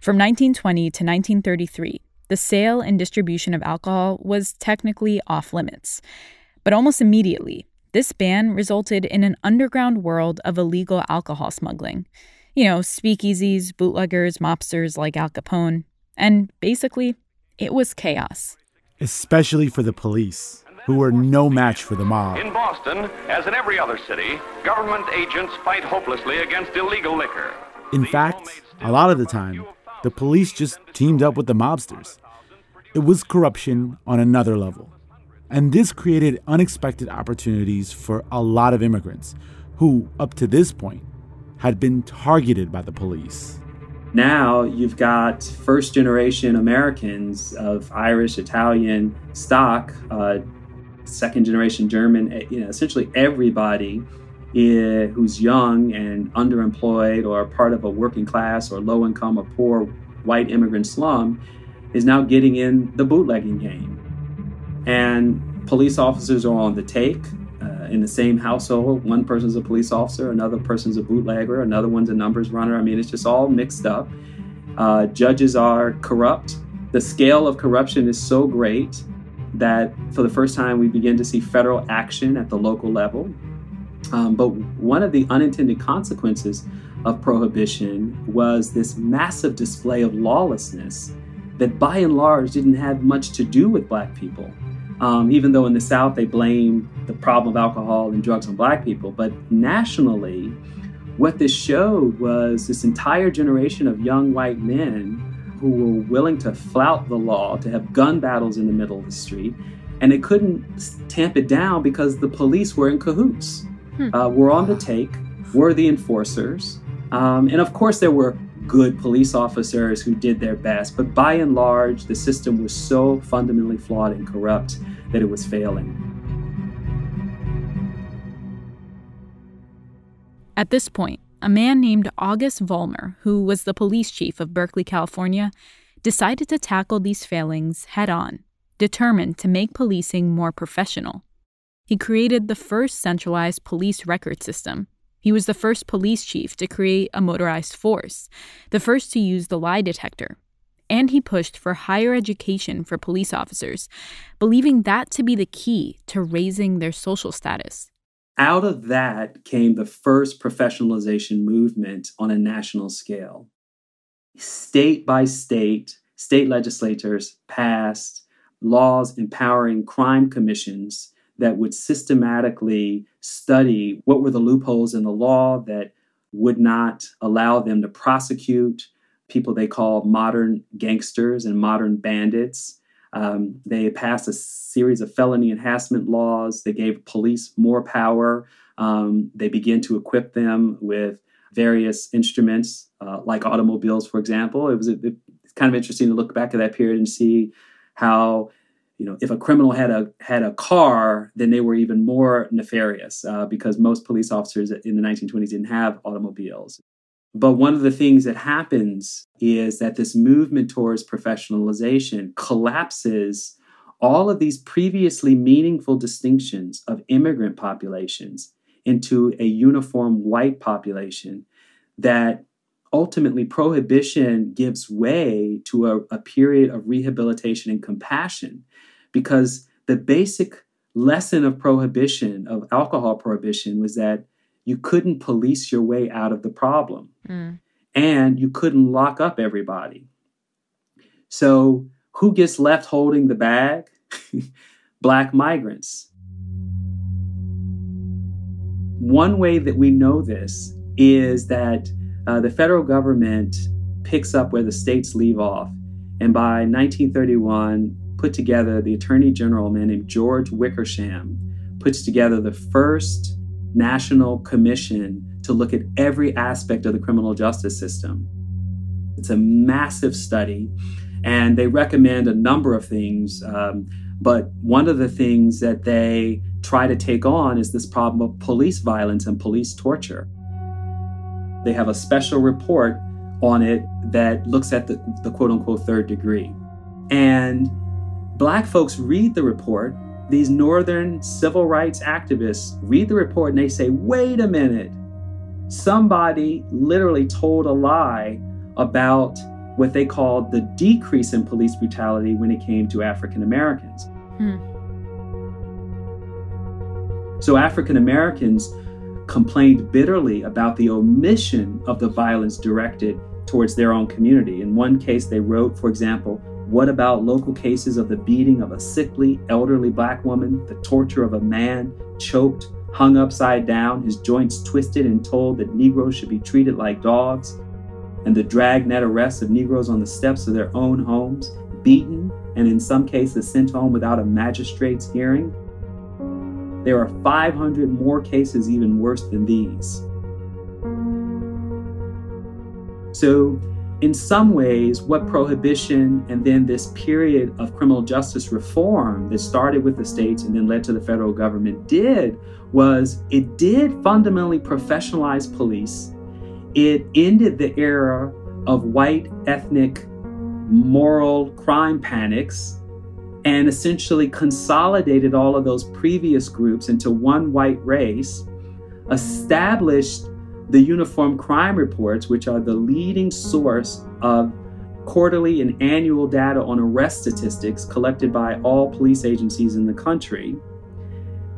From 1920 to 1933, the sale and distribution of alcohol was technically off limits. But almost immediately, this ban resulted in an underground world of illegal alcohol smuggling. You know, speakeasies, bootleggers, mobsters like Al Capone. And basically, it was chaos. Especially for the police, who were no match for the mob. In Boston, as in every other city, government agents fight hopelessly against illegal liquor. In fact, a lot of the time, the police just teamed up with the mobsters. It was corruption on another level. And this created unexpected opportunities for a lot of immigrants who, up to this point, had been targeted by the police. Now you've got first generation Americans of Irish, Italian stock, uh, second generation German, eh, you know, essentially everybody eh, who's young and underemployed or part of a working class or low income or poor white immigrant slum is now getting in the bootlegging game. And police officers are on the take uh, in the same household. One person's a police officer, another person's a bootlegger, another one's a numbers runner. I mean, it's just all mixed up. Uh, judges are corrupt. The scale of corruption is so great that for the first time we begin to see federal action at the local level. Um, but one of the unintended consequences of prohibition was this massive display of lawlessness that by and large didn't have much to do with black people. Um, even though in the South they blame the problem of alcohol and drugs on black people, but nationally, what this showed was this entire generation of young white men who were willing to flout the law, to have gun battles in the middle of the street, and they couldn't tamp it down because the police were in cahoots, hmm. uh, were on the take, were the enforcers. Um, and of course, there were good police officers who did their best, but by and large, the system was so fundamentally flawed and corrupt that it was failing. At this point, a man named August Vollmer, who was the police chief of Berkeley, California, decided to tackle these failings head on, determined to make policing more professional. He created the first centralized police record system. He was the first police chief to create a motorized force, the first to use the lie detector. And he pushed for higher education for police officers, believing that to be the key to raising their social status. Out of that came the first professionalization movement on a national scale. State by state, state legislators passed laws empowering crime commissions that would systematically study what were the loopholes in the law that would not allow them to prosecute people they call modern gangsters and modern bandits um, they passed a series of felony enhancement laws. They gave police more power. Um, they began to equip them with various instruments, uh, like automobiles, for example. It was a, it's kind of interesting to look back at that period and see how you know if a criminal had a had a car then they were even more nefarious uh, because most police officers in the 1920s didn't have automobiles. But one of the things that happens is that this movement towards professionalization collapses all of these previously meaningful distinctions of immigrant populations into a uniform white population that ultimately prohibition gives way to a, a, period of rehabilitation and compassion because the basic lesson of prohibition of alcohol prohibition was that you couldn't police your way out of the problem. Mm. And you couldn't lock up everybody. So, who gets left holding the bag? Black migrants. One way that we know this is that uh, the federal government picks up where the states leave off. And by 1931, put together the Attorney General, a man named George Wickersham, puts together the first national commission to look at every aspect of the criminal justice system. It's a massive study, and they recommend a number of things. Um, but one of the things that they try to take on is this problem of police violence and police torture. They have a special report on it that looks at the, the quote unquote third degree. And black folks read the report these northern civil rights activists read the report and they say, wait a minute, somebody literally told a lie about what they called the decrease in police brutality when it came to African Americans. Hmm. So African Americans complained bitterly about the omission of the violence directed towards their own community. In one case, they wrote, for example, what about local cases of the beating of a sickly, elderly black woman, the torture of a man choked, hung upside down, his joints twisted, and told that Negroes should be treated like dogs, and the dragnet arrests of Negroes on the steps of their own homes, beaten, and in some cases sent home without a magistrate's hearing? There are 500 more cases even worse than these. So, in some ways, what prohibition and then this period of criminal justice reform that started with the states and then led to the federal government did was it did fundamentally professionalize police. It ended the era of white ethnic moral crime panics and essentially consolidated all of those previous groups into one white race, established the Uniform Crime Reports, which are the leading source of quarterly and annual data on arrest statistics collected by all police agencies in the country,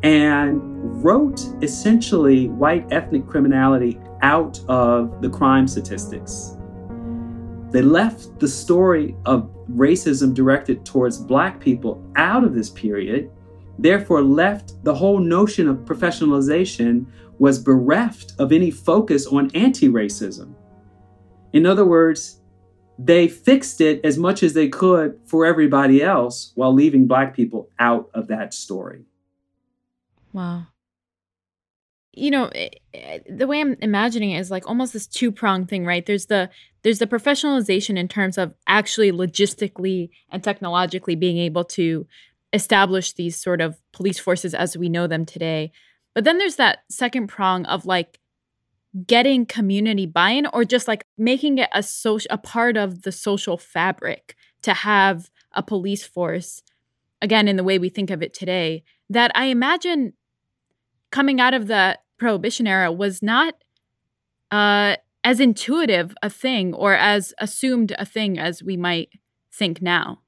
and wrote essentially white ethnic criminality out of the crime statistics. They left the story of racism directed towards black people out of this period therefore left the whole notion of professionalization was bereft of any focus on anti racism. In other words, they fixed it as much as they could for everybody else while leaving black people out of that story. Wow. You know, eh, eh, the way I'm imagining it is like almost this two-pronged thing, right? There's the there's the professionalization in terms of actually logistically and technologically being able to establish these sort of police forces as we know them today. But then there's that second prong of like getting community buy-in or just like making it a social a part of the social fabric to have a police force again in the way we think of it today that i imagine coming out of the prohibition era was not uh, as intuitive a thing or as assumed a thing as we might think now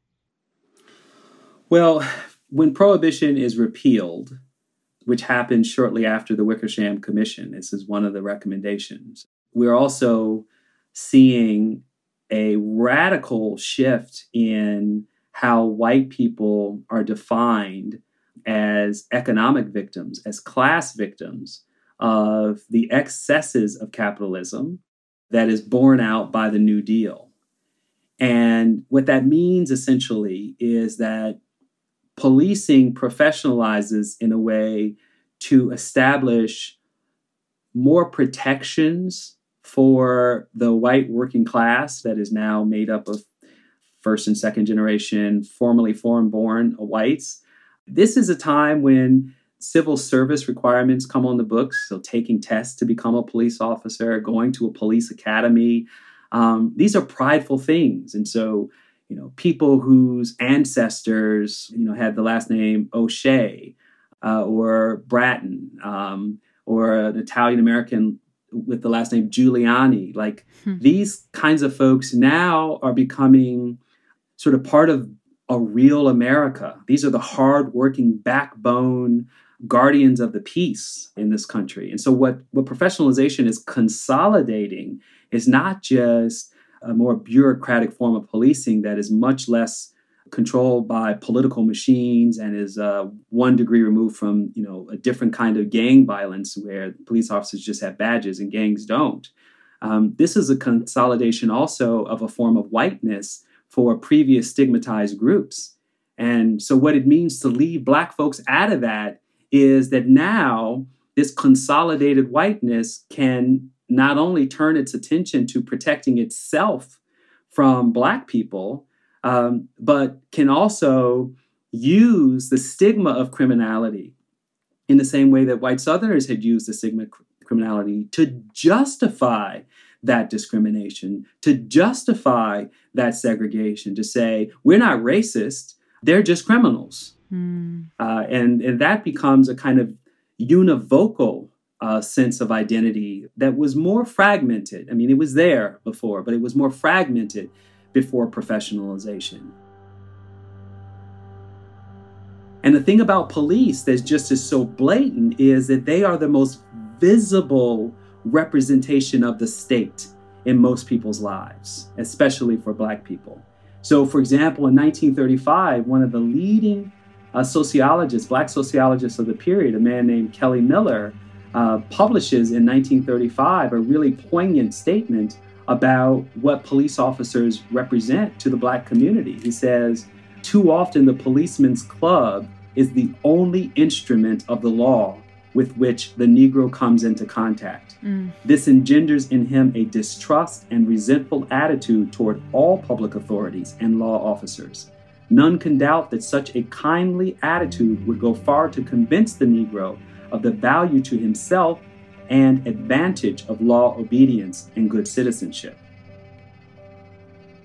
well when prohibition is repealed which happened shortly after the Wickersham Commission. This is one of the recommendations. We're also seeing a radical shift in how white people are defined as economic victims, as class victims of the excesses of capitalism that is borne out by the New Deal. And what that means essentially is that policing professionalizes in a way to establish more protections for the white working class that is now made up of first and second generation, formerly foreign born whites. This is a time when civil service requirements come on the books. So, taking tests to become a police officer, going to a police academy. Um, these are prideful things. And so, you know, people whose ancestors, you know, had the last name O'Shea uh, or Bratton um, or an Italian American with the last name Giuliani, like hmm. these kinds of folks now are becoming sort of part of a real America. These are the hardworking backbone guardians of the peace in this country. And so what, what professionalization is consolidating is not just a more bureaucratic form of policing that is much less controlled by political machines and is uh, one degree removed from you know a different kind of gang violence where police officers just have badges and gangs don't. Um, this is a consolidation also of a form of whiteness for previous stigmatized groups. And so, what it means to leave Black folks out of that is that now this consolidated whiteness can not only turn its attention to protecting itself from Black people, um, but can also use the stigma of criminality in the same way that white Southerners had used the stigma of criminality to justify that discrimination, to justify that segregation, to say, we're not racist, they're just criminals. Mm. Uh, and, and that becomes a kind of univocal uh, sense of identity that was more fragmented. I mean, it was there before, but it was more fragmented before professionalization. And the thing about police that's just is so blatant is that they are the most visible representation of the state in most people's lives, especially for Black people. So, for example, in 1935, one of the leading uh, sociologist, Black sociologist of the period, a man named Kelly Miller, uh, publishes in 1935 a really poignant statement about what police officers represent to the black community. He says, Too often the policeman's club is the only instrument of the law with which the Negro comes into contact. Mm. This engenders in him a distrust and resentful attitude toward all public authorities and law officers. None can doubt that such a kindly attitude would go far to convince the Negro of the value to himself and advantage of law obedience and good citizenship.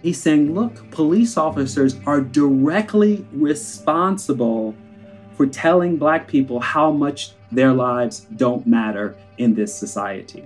He's saying, look, police officers are directly responsible for telling Black people how much their lives don't matter in this society.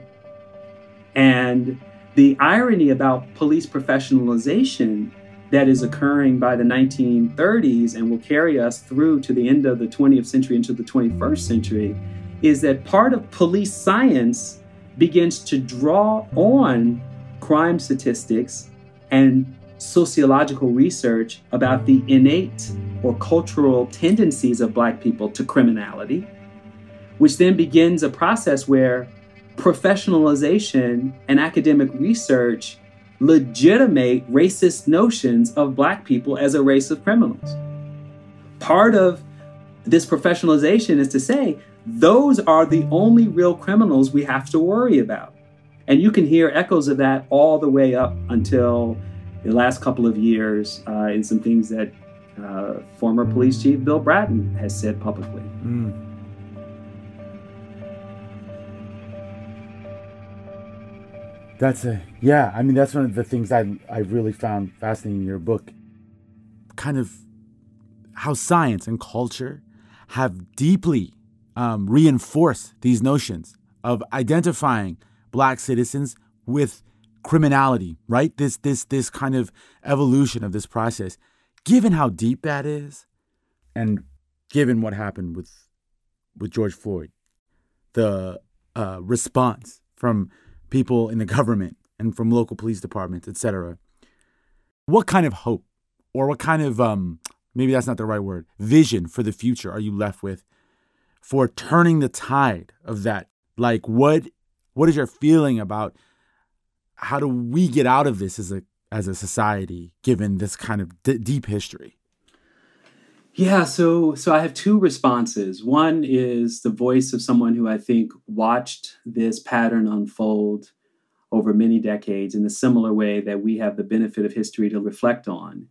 And the irony about police professionalization that is occurring by the 1930s and will carry us through to the end of the 20th century into the 21st century is that part of police science begins to draw on crime statistics and sociological research about the innate or cultural tendencies of black people to criminality, which then begins a process where professionalization and academic research legitimate racist notions of black people as a race of criminals. Part of this professionalization is to say those are the only real criminals we have to worry about. And you can hear echoes of that all the way up until the last couple of years uh, in some things that uh, former police chief Bill Bratton has said publicly. Mm. That's a yeah. I mean, that's one of the things I I really found fascinating in your book. Kind of how science and culture have deeply um, reinforced these notions of identifying black citizens with criminality. Right. This this this kind of evolution of this process. Given how deep that is, and given what happened with with George Floyd, the uh, response from people in the government and from local police departments, etc. What kind of hope or what kind of um maybe that's not the right word, vision for the future are you left with for turning the tide of that? Like what what is your feeling about how do we get out of this as a as a society given this kind of d- deep history? Yeah, so so I have two responses. One is the voice of someone who I think watched this pattern unfold over many decades in a similar way that we have the benefit of history to reflect on.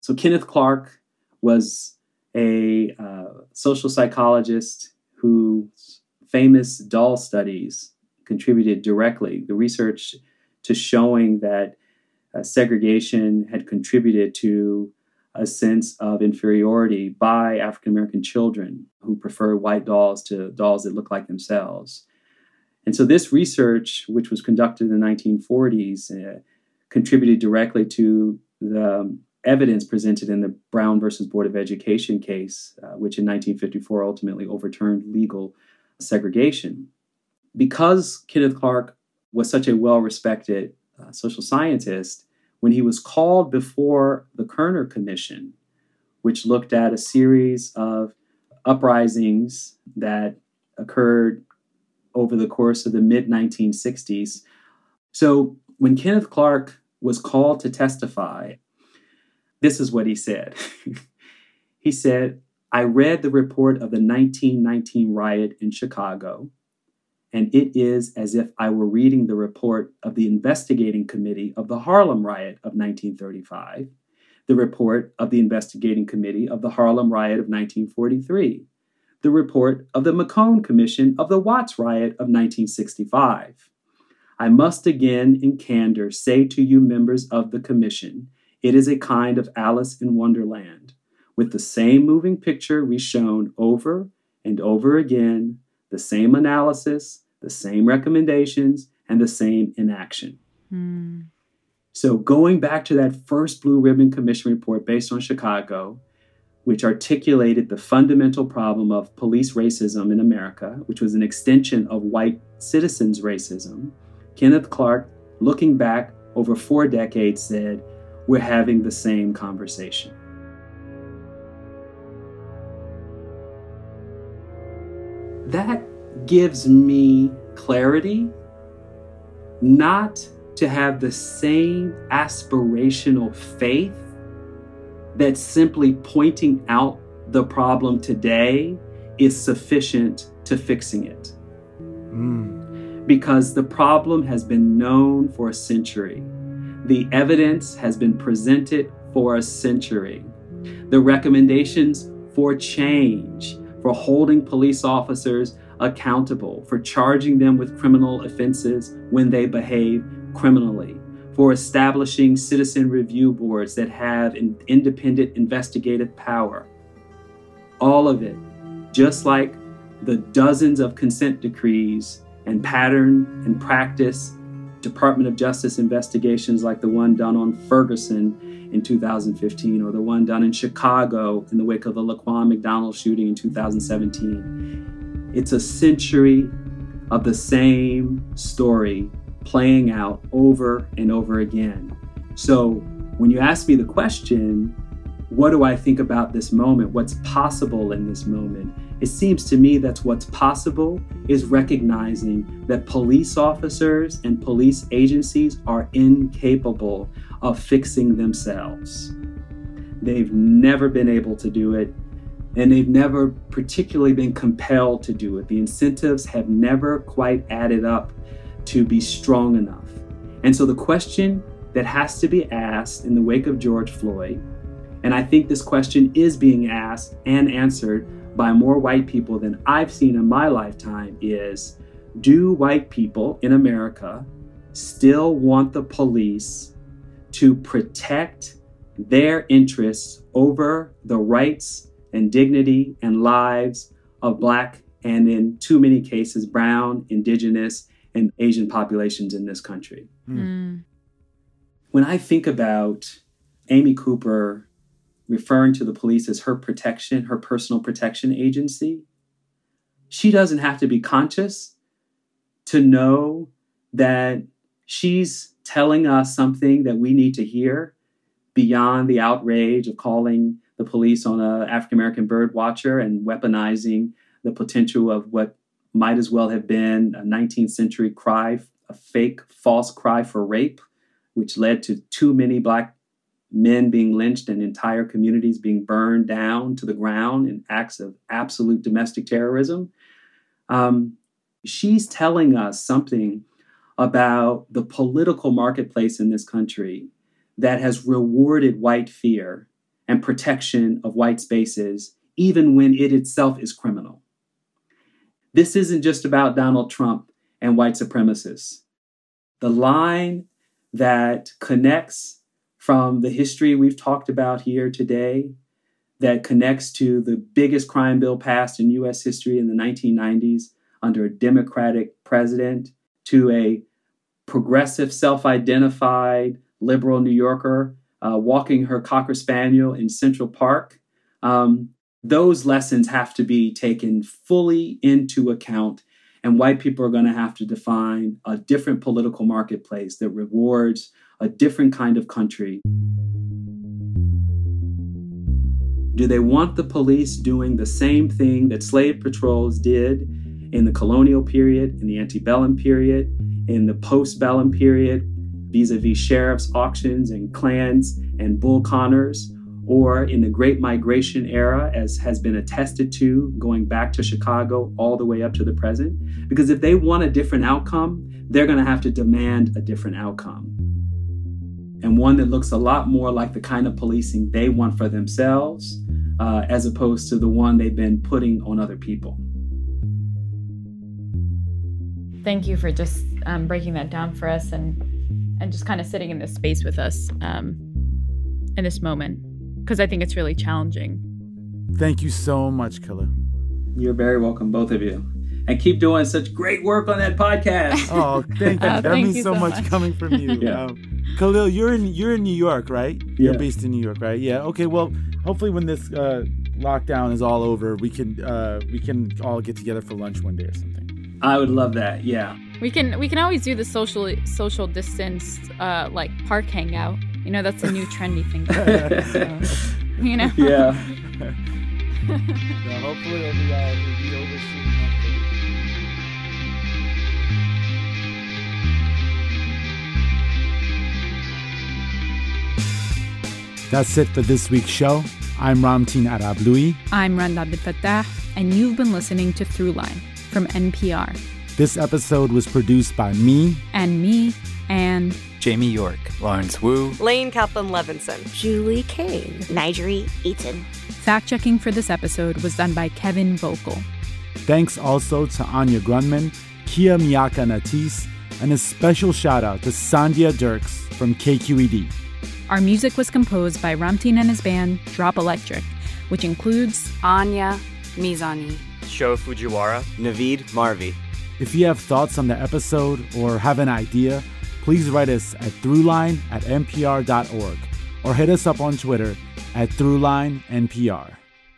So Kenneth Clark was a uh, social psychologist whose famous doll studies contributed directly the research to showing that uh, segregation had contributed to a sense of inferiority by African American children who prefer white dolls to dolls that look like themselves. And so, this research, which was conducted in the 1940s, uh, contributed directly to the um, evidence presented in the Brown versus Board of Education case, uh, which in 1954 ultimately overturned legal segregation. Because Kenneth Clark was such a well respected uh, social scientist, when he was called before the Kerner Commission, which looked at a series of uprisings that occurred over the course of the mid 1960s. So when Kenneth Clark was called to testify, this is what he said. he said, I read the report of the 1919 riot in Chicago and it is as if I were reading the report of the investigating committee of the Harlem riot of 1935, the report of the investigating committee of the Harlem riot of 1943, the report of the McCone Commission of the Watts riot of 1965. I must again, in candor, say to you, members of the commission, it is a kind of Alice in Wonderland, with the same moving picture reshown over and over again the same analysis, the same recommendations, and the same inaction. Mm. So, going back to that first Blue Ribbon Commission report based on Chicago, which articulated the fundamental problem of police racism in America, which was an extension of white citizens' racism, Kenneth Clark, looking back over four decades, said, We're having the same conversation. that gives me clarity not to have the same aspirational faith that simply pointing out the problem today is sufficient to fixing it. Mm. Because the problem has been known for a century. The evidence has been presented for a century. The recommendations for change for holding police officers accountable, for charging them with criminal offenses when they behave criminally, for establishing citizen review boards that have an independent investigative power. All of it, just like the dozens of consent decrees and pattern and practice Department of Justice investigations like the one done on Ferguson in 2015 or the one done in Chicago in the wake of the Laquan McDonald shooting in 2017. It's a century of the same story playing out over and over again. So when you ask me the question, what do I think about this moment? What's possible in this moment? It seems to me that what's possible is recognizing that police officers and police agencies are incapable of fixing themselves. They've never been able to do it, and they've never particularly been compelled to do it. The incentives have never quite added up to be strong enough. And so the question that has to be asked in the wake of George Floyd, and I think this question is being asked and answered by more white people than I've seen in my lifetime is do white people in America still want the police to protect their interests over the rights and dignity and lives of Black and, in too many cases, Brown, Indigenous, and Asian populations in this country? Mm. When I think about Amy Cooper referring to the police as her protection, her personal protection agency, she doesn't have to be conscious to know that she's telling us something that we need to hear beyond the outrage of calling the police on an African American bird watcher and weaponizing the potential of what might as well have been a 19th century cry, a fake false cry for rape, which led to too many black men being lynched and entire communities being burned down to the ground in acts of absolute domestic terrorism. Um, she's telling us something about the political marketplace in this country that has rewarded white fear and protection of white spaces, even when it itself is criminal. This isn't just about Donald Trump and white supremacists. The line that connects from the history we've talked about here today, that connects to the biggest crime bill passed in US history in the 1990s under a Democratic president, to a progressive, self identified liberal New Yorker uh, walking her Cocker Spaniel in Central Park. Um, those lessons have to be taken fully into account. And white people are going to have to define a different political marketplace that rewards a different kind of country. Do they want the police doing the same thing that slave patrols did in the colonial period, in the antebellum period, in the postbellum period, vis a vis sheriff's auctions and Klans and Bull Connors? or in the Great Migration era, as has been attested to going back to Chicago all the way up to the present. Because if they want a different outcome, they're going to have to demand a different outcome. And one that looks a lot more like the kind of policing they want for themselves, uh, as opposed to the one they've been putting on other people. Thank you for just um, breaking that down for us and and just kind of sitting in this space with us um, in this moment because I think it's really challenging. Thank you so much, Khalil. You're very welcome, both of you. And keep doing such great work on that podcast. Oh, thank you. Oh, that thank means you so, so much, much. coming from you. Yeah. Um, Khalil, you're in you're in New York, right? You're based in New York, right? Yeah. Okay. Well, hopefully, when this uh, lockdown is all over, we can uh, we can all get together for lunch one day or something. I would love that. Yeah. We can we can always do the social social distance uh, like park hangout. You know that's a new trendy thing. So, you know. Yeah. Yeah, hopefully, it'll be, uh, it'll be over soon. That's it for this week's show. I'm Ramtin Arablouei. I'm Rund Abdelfatah, and you've been listening to Throughline from NPR. This episode was produced by me, And me, and Jamie York, Lawrence Wu, Lane Kaplan Levenson, Julie Caine, Nigeri Eaton. fact checking for this episode was done by Kevin Vocke. Thanks also to Anya Grundmann, Kia Miakka Natisse, and a special shout out to Sandhya Dirks from KQED. Our music was composed by Ramtin and his band Drop Electric, which includes Anya Mizani. Sho Fujiwara. Naveed Marvi. If you have thoughts on the episode or have an idea, please write us at throughline at npr.org or hit us up on Twitter at throughlinenpr.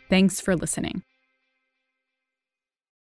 Thanks for listening.